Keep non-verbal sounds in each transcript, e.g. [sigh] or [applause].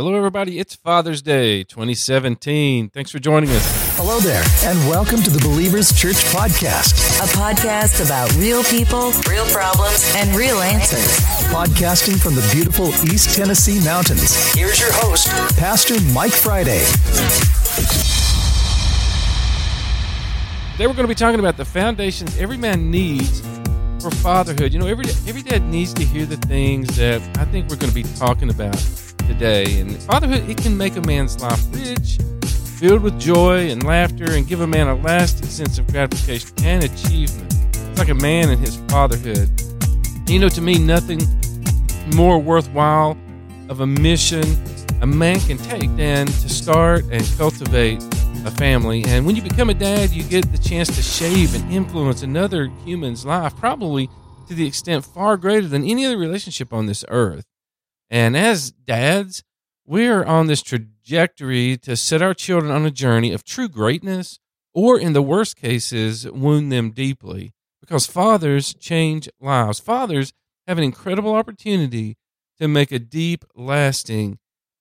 Hello, everybody. It's Father's Day 2017. Thanks for joining us. Hello there, and welcome to the Believers Church Podcast, a podcast about real people, real problems, and real answers. Podcasting from the beautiful East Tennessee mountains. Here's your host, Pastor Mike Friday. Today, we're going to be talking about the foundations every man needs for fatherhood. You know, every every dad needs to hear the things that I think we're going to be talking about today. And fatherhood, it can make a man's life rich, filled with joy and laughter, and give a man a lasting sense of gratification and achievement. It's like a man in his fatherhood. You know, to me, nothing more worthwhile of a mission a man can take than to start and cultivate a family. And when you become a dad, you get the chance to shape and influence another human's life, probably to the extent far greater than any other relationship on this earth. And as dads, we're on this trajectory to set our children on a journey of true greatness, or in the worst cases, wound them deeply. Because fathers change lives. Fathers have an incredible opportunity to make a deep, lasting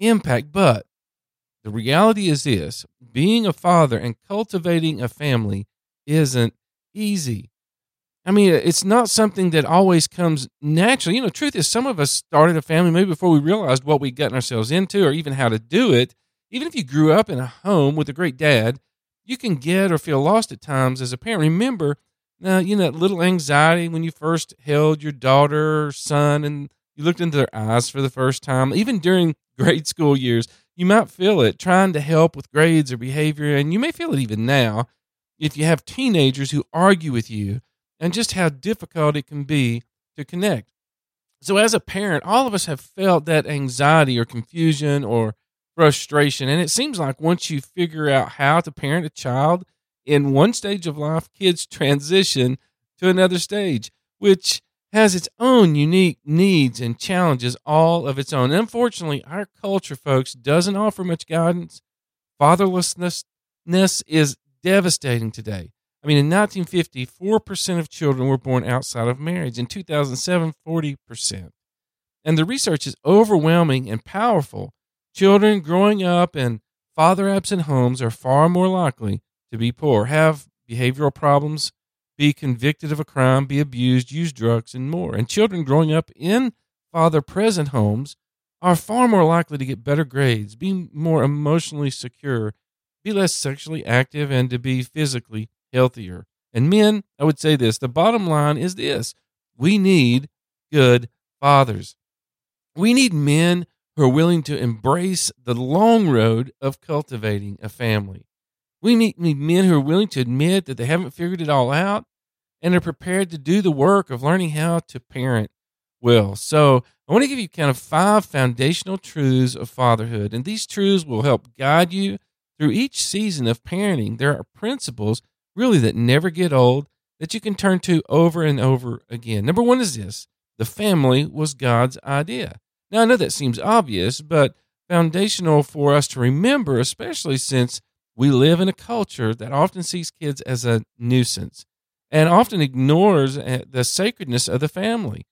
impact. But the reality is this being a father and cultivating a family isn't easy. I mean, it's not something that always comes naturally. You know, truth is, some of us started a family maybe before we realized what we'd gotten ourselves into or even how to do it. Even if you grew up in a home with a great dad, you can get or feel lost at times as a parent. Remember, now, you know, that little anxiety when you first held your daughter or son and you looked into their eyes for the first time, even during [laughs] grade school years, you might feel it trying to help with grades or behavior. And you may feel it even now if you have teenagers who argue with you and just how difficult it can be to connect. So, as a parent, all of us have felt that anxiety or confusion or frustration. And it seems like once you figure out how to parent a child in one stage of life, kids transition to another stage, which has its own unique needs and challenges all of its own. Unfortunately, our culture, folks, doesn't offer much guidance. Fatherlessness is devastating today. I mean, in 1950, 4% of children were born outside of marriage. In 2007, 40%. And the research is overwhelming and powerful. Children growing up in father absent homes are far more likely to be poor, have behavioral problems, be convicted of a crime, be abused, use drugs, and more. And children growing up in father present homes are far more likely to get better grades, be more emotionally secure, be less sexually active, and to be physically healthier. And men, I would say this the bottom line is this we need good fathers. We need men who are willing to embrace the long road of cultivating a family. We need, need men who are willing to admit that they haven't figured it all out and are prepared to do the work of learning how to parent well. So, I want to give you kind of five foundational truths of fatherhood, and these truths will help guide you through each season of parenting. There are principles really that never get old that you can turn to over and over again. Number one is this the family was God's idea. Now, I know that seems obvious, but foundational for us to remember, especially since we live in a culture that often sees kids as a nuisance and often ignores uh, the sacredness of the family.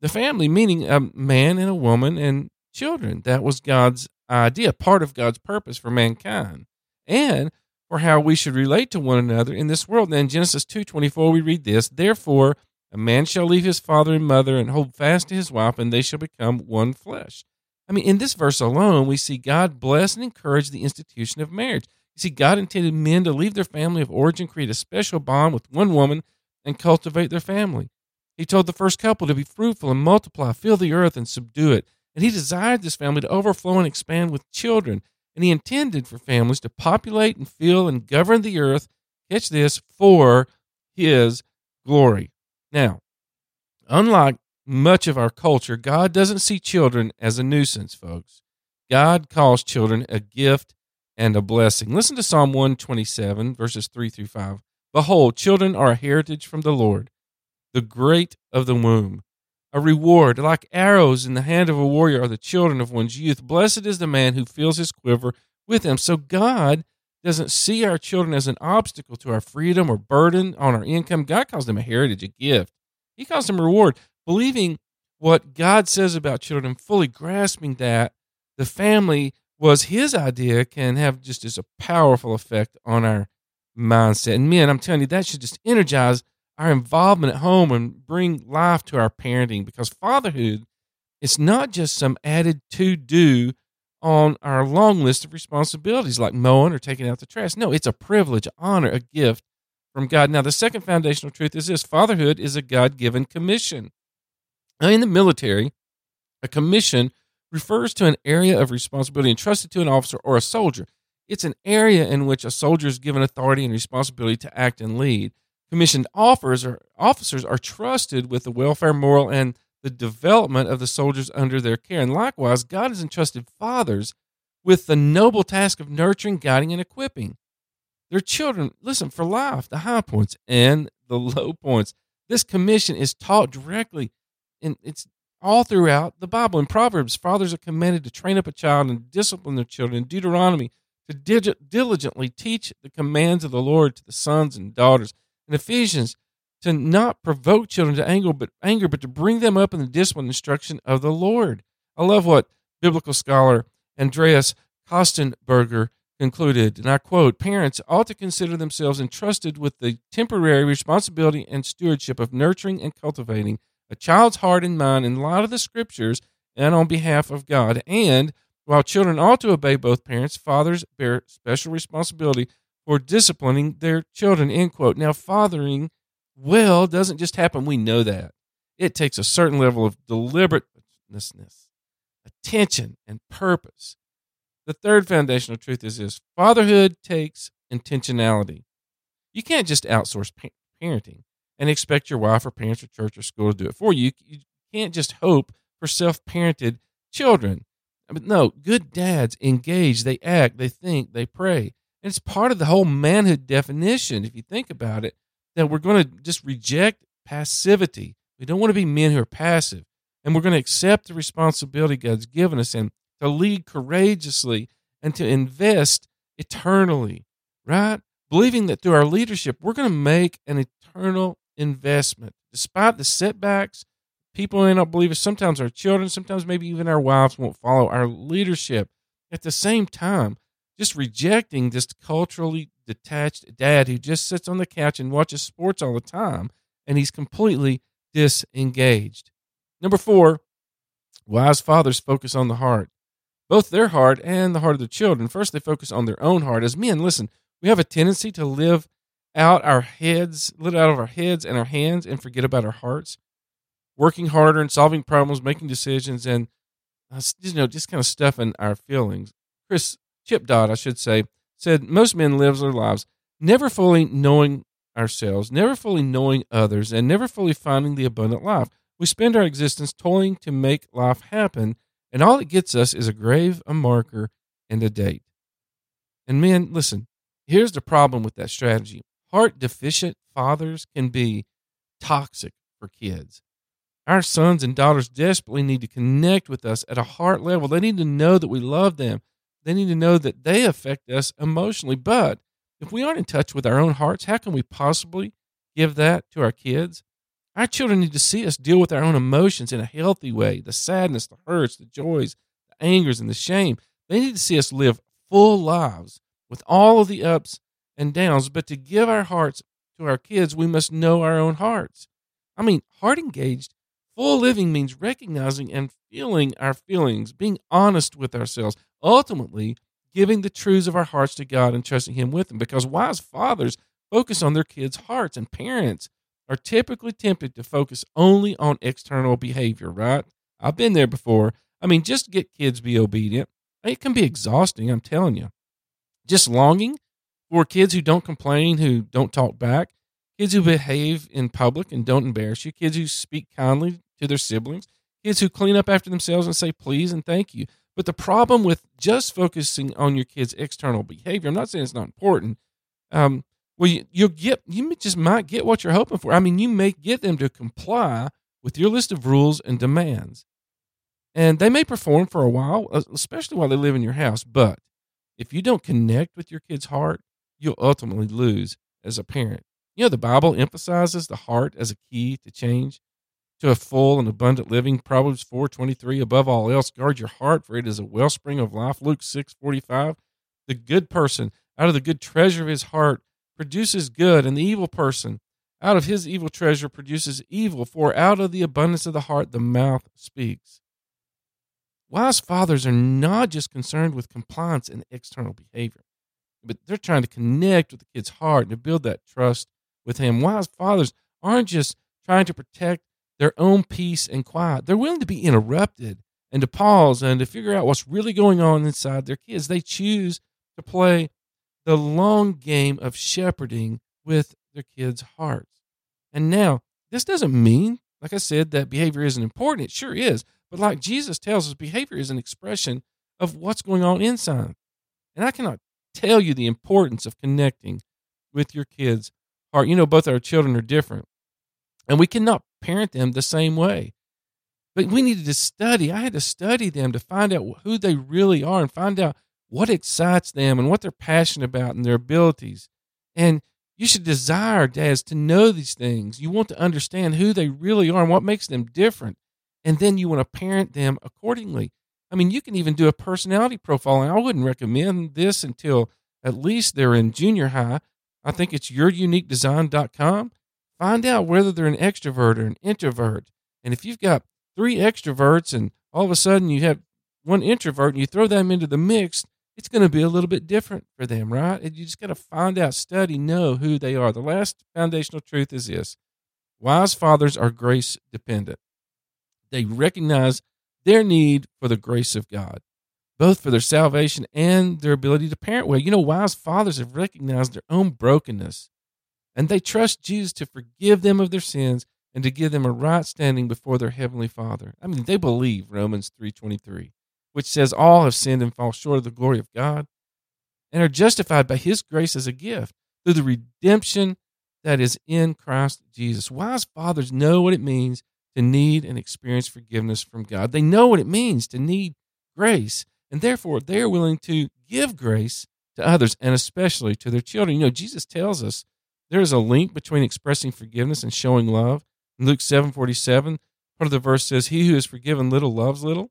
The family, meaning a man and a woman and children. That was God's idea, part of God's purpose for mankind. And for how we should relate to one another in this world. Then in Genesis 2:24 we read this, therefore a man shall leave his father and mother and hold fast to his wife and they shall become one flesh. I mean, in this verse alone, we see God bless and encourage the institution of marriage. You see, God intended men to leave their family of origin, create a special bond with one woman, and cultivate their family. He told the first couple to be fruitful and multiply, fill the earth and subdue it. And he desired this family to overflow and expand with children and he intended for families to populate and fill and govern the earth, catch this, for his glory. Now, unlike much of our culture, God doesn't see children as a nuisance, folks. God calls children a gift and a blessing. Listen to Psalm 127, verses 3 through 5. Behold, children are a heritage from the Lord, the great of the womb a reward. Like arrows in the hand of a warrior are the children of one's youth. Blessed is the man who fills his quiver with them. So God doesn't see our children as an obstacle to our freedom or burden on our income. God calls them a heritage, a gift. He calls them a reward. Believing what God says about children, fully grasping that, the family was his idea can have just as a powerful effect on our mindset. And men, I'm telling you, that should just energize our involvement at home and bring life to our parenting because fatherhood is not just some added to do on our long list of responsibilities like mowing or taking out the trash. No, it's a privilege, honor, a gift from God. Now, the second foundational truth is this fatherhood is a God given commission. Now, in the military, a commission refers to an area of responsibility entrusted to an officer or a soldier. It's an area in which a soldier is given authority and responsibility to act and lead. Commissioned officers are, officers are trusted with the welfare, moral, and the development of the soldiers under their care. And likewise, God has entrusted fathers with the noble task of nurturing, guiding, and equipping their children. Listen, for life, the high points and the low points. This commission is taught directly, and it's all throughout the Bible. In Proverbs, fathers are commanded to train up a child and discipline their children. In Deuteronomy, to diligently teach the commands of the Lord to the sons and daughters. In Ephesians, to not provoke children to anger, but anger, but to bring them up in the discipline and instruction of the Lord. I love what biblical scholar Andreas Kostenberger concluded, and I quote: "Parents ought to consider themselves entrusted with the temporary responsibility and stewardship of nurturing and cultivating." a child's heart and mind in light of the scriptures and on behalf of God. And while children ought to obey both parents, fathers bear special responsibility for disciplining their children. End quote. Now, fathering well doesn't just happen. We know that. It takes a certain level of deliberateness, attention, and purpose. The third foundational truth is this fatherhood takes intentionality. You can't just outsource parenting and expect your wife or parents or church or school to do it for you. You can't just hope for self parented children. But no, good dads engage, they act, they think, they pray. It's part of the whole manhood definition, if you think about it, that we're going to just reject passivity. We don't want to be men who are passive. And we're going to accept the responsibility God's given us and to lead courageously and to invest eternally, right? Believing that through our leadership, we're going to make an eternal investment. Despite the setbacks, people may not believe us. Sometimes our children, sometimes maybe even our wives won't follow our leadership. At the same time, just rejecting this culturally detached dad who just sits on the couch and watches sports all the time and he's completely disengaged. Number four, wise fathers focus on the heart, both their heart and the heart of their children. First, they focus on their own heart. As men, listen, we have a tendency to live out our heads, let out of our heads and our hands and forget about our hearts. Working harder and solving problems, making decisions, and uh, you know, just kind of stuffing our feelings. Chris Chip Dodd, I should say, said most men live their lives never fully knowing ourselves, never fully knowing others, and never fully finding the abundant life. We spend our existence toiling to make life happen, and all it gets us is a grave, a marker, and a date. And men, listen, here's the problem with that strategy heart deficient fathers can be toxic for kids. Our sons and daughters desperately need to connect with us at a heart level. They need to know that we love them. They need to know that they affect us emotionally. But if we aren't in touch with our own hearts, how can we possibly give that to our kids? Our children need to see us deal with our own emotions in a healthy way the sadness, the hurts, the joys, the angers, and the shame. They need to see us live full lives with all of the ups and downs, but to give our hearts to our kids, we must know our own hearts. I mean, heart engaged, full living means recognizing and feeling our feelings, being honest with ourselves, ultimately giving the truths of our hearts to God and trusting Him with them. Because wise fathers focus on their kids' hearts, and parents are typically tempted to focus only on external behavior, right? I've been there before. I mean, just get kids be obedient. It can be exhausting, I'm telling you. Just longing for kids who don't complain, who don't talk back, kids who behave in public and don't embarrass you, kids who speak kindly to their siblings, kids who clean up after themselves and say please and thank you. But the problem with just focusing on your kids' external behavior, I'm not saying it's not important. Um, well, you, you'll get, you just might get what you're hoping for. I mean, you may get them to comply with your list of rules and demands. And they may perform for a while, especially while they live in your house. But if you don't connect with your kid's heart, you'll ultimately lose as a parent. You know, the Bible emphasizes the heart as a key to change. To a full and abundant living. Proverbs 4:23 above all else guard your heart for it is a wellspring of life. Luke 6:45 the good person out of the good treasure of his heart produces good and the evil person out of his evil treasure produces evil for out of the abundance of the heart the mouth speaks. Wise fathers are not just concerned with compliance and external behavior, but they're trying to connect with the kid's heart and to build that trust with him. Wise fathers aren't just trying to protect their own peace and quiet. They're willing to be interrupted and to pause and to figure out what's really going on inside their kids. They choose to play the long game of shepherding with their kids' hearts. And now, this doesn't mean, like I said, that behavior isn't important. It sure is. But like Jesus tells us, behavior is an expression of what's going on inside. And I cannot tell you the importance of connecting with your kids' heart. You know, both our children are different, and we cannot parent them the same way. But we needed to study. I had to study them to find out who they really are and find out what excites them and what they're passionate about and their abilities. And you should desire, dads, to know these things. You want to understand who they really are and what makes them different. And then you want to parent them accordingly. I mean, you can even do a personality profile, and I wouldn't recommend this until at least they're in junior high. I think it's youruniquedesign.com. Find out whether they're an extrovert or an introvert. And if you've got three extroverts and all of a sudden you have one introvert and you throw them into the mix, it's going to be a little bit different for them, right? And you just got to find out, study, know who they are. The last foundational truth is this wise fathers are grace dependent. They recognize their need for the grace of God, both for their salvation and their ability to parent well. You know, wise fathers have recognized their own brokenness and they trust Jesus to forgive them of their sins and to give them a right standing before their heavenly Father. I mean, they believe Romans 3:23 which says all have sinned and fall short of the glory of God and are justified by his grace as a gift through the redemption that is in Christ Jesus. Wise fathers know what it means to need and experience forgiveness from God. They know what it means to need grace, and therefore they're willing to give grace to others and especially to their children. You know, Jesus tells us there is a link between expressing forgiveness and showing love. In Luke 7:47, part of the verse says, "He who is forgiven little loves little."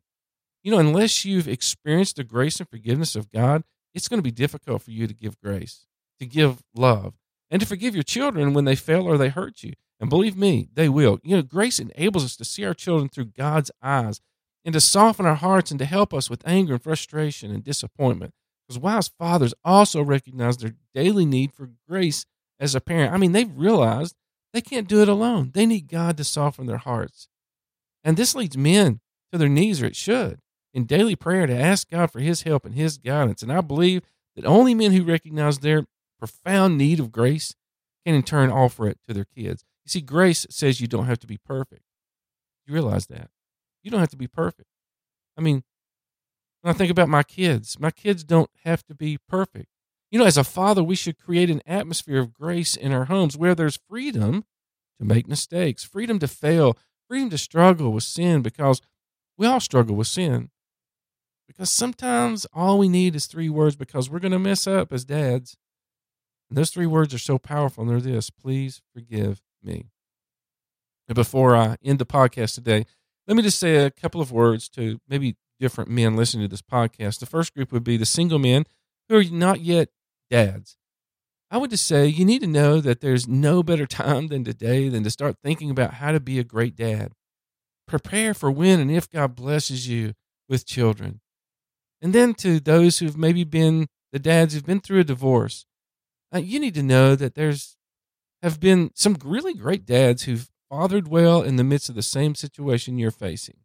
you know, unless you've experienced the grace and forgiveness of God, it's going to be difficult for you to give grace, to give love, and to forgive your children when they fail or they hurt you. And believe me, they will. You know, grace enables us to see our children through God's eyes and to soften our hearts and to help us with anger and frustration and disappointment. Because wise fathers also recognize their daily need for grace as a parent. I mean, they've realized they can't do it alone. They need God to soften their hearts. And this leads men to their knees, or it should in daily prayer to ask God for his help and his guidance. And I believe that only men who recognize their profound need of grace can in turn offer it to their kids. You see, grace says you don't have to be perfect. You realize that. You don't have to be perfect. I mean, when I think about my kids, my kids don't have to be perfect. You know, as a father, we should create an atmosphere of grace in our homes where there's freedom to make mistakes, freedom to fail, freedom to struggle with sin because we all struggle with sin. Because sometimes all we need is three words because we're going to mess up as dads. And those three words are so powerful. And they're this please forgive me. And before I end the podcast today, let me just say a couple of words to maybe different men listening to this podcast. The first group would be the single men who are not yet dads. I would just say you need to know that there's no better time than today than to start thinking about how to be a great dad. Prepare for when and if God blesses you with children. And then to those who've maybe been the dads who've been through a divorce, uh, you need to know that there's have been some really great dads who've fathered well in the midst of the same situation you're facing.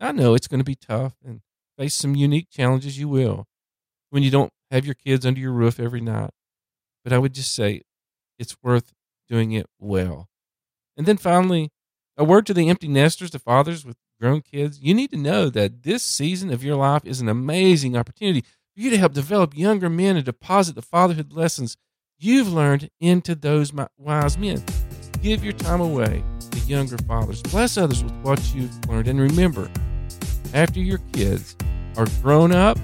I know it's going to be tough and face some unique challenges. You will when you don't have your kids under your roof every night. But I would just say it's worth doing it well. And then finally, a word to the empty nesters, the fathers with grown kids, you need to know that this season of your life is an amazing opportunity for you to help develop younger men and deposit the fatherhood lessons you've learned into those wise men. Give your time away to younger fathers. Bless others with what you've learned. And remember, after your kids are grown up,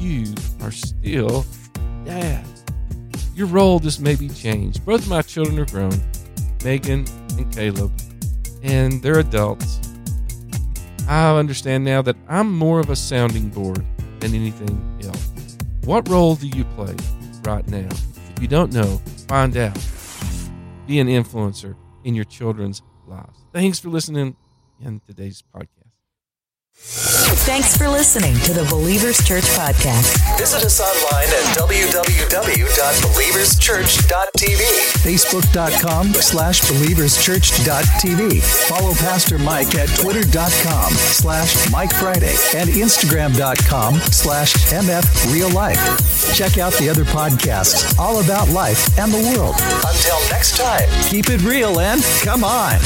you are still dad. Your role just may be changed. Both my children are grown, Megan and Caleb and they're adults. I understand now that I'm more of a sounding board than anything else. What role do you play right now? If you don't know, find out. Be an influencer in your children's lives. Thanks for listening in today's podcast. Thanks for listening to the Believers Church podcast. Visit us online at www.believerschurch.tv, facebook.com slash believerschurch.tv. Follow Pastor Mike at twitter.com slash Mike Friday and instagram.com slash mf real life. Check out the other podcasts all about life and the world. Until next time, keep it real and come on.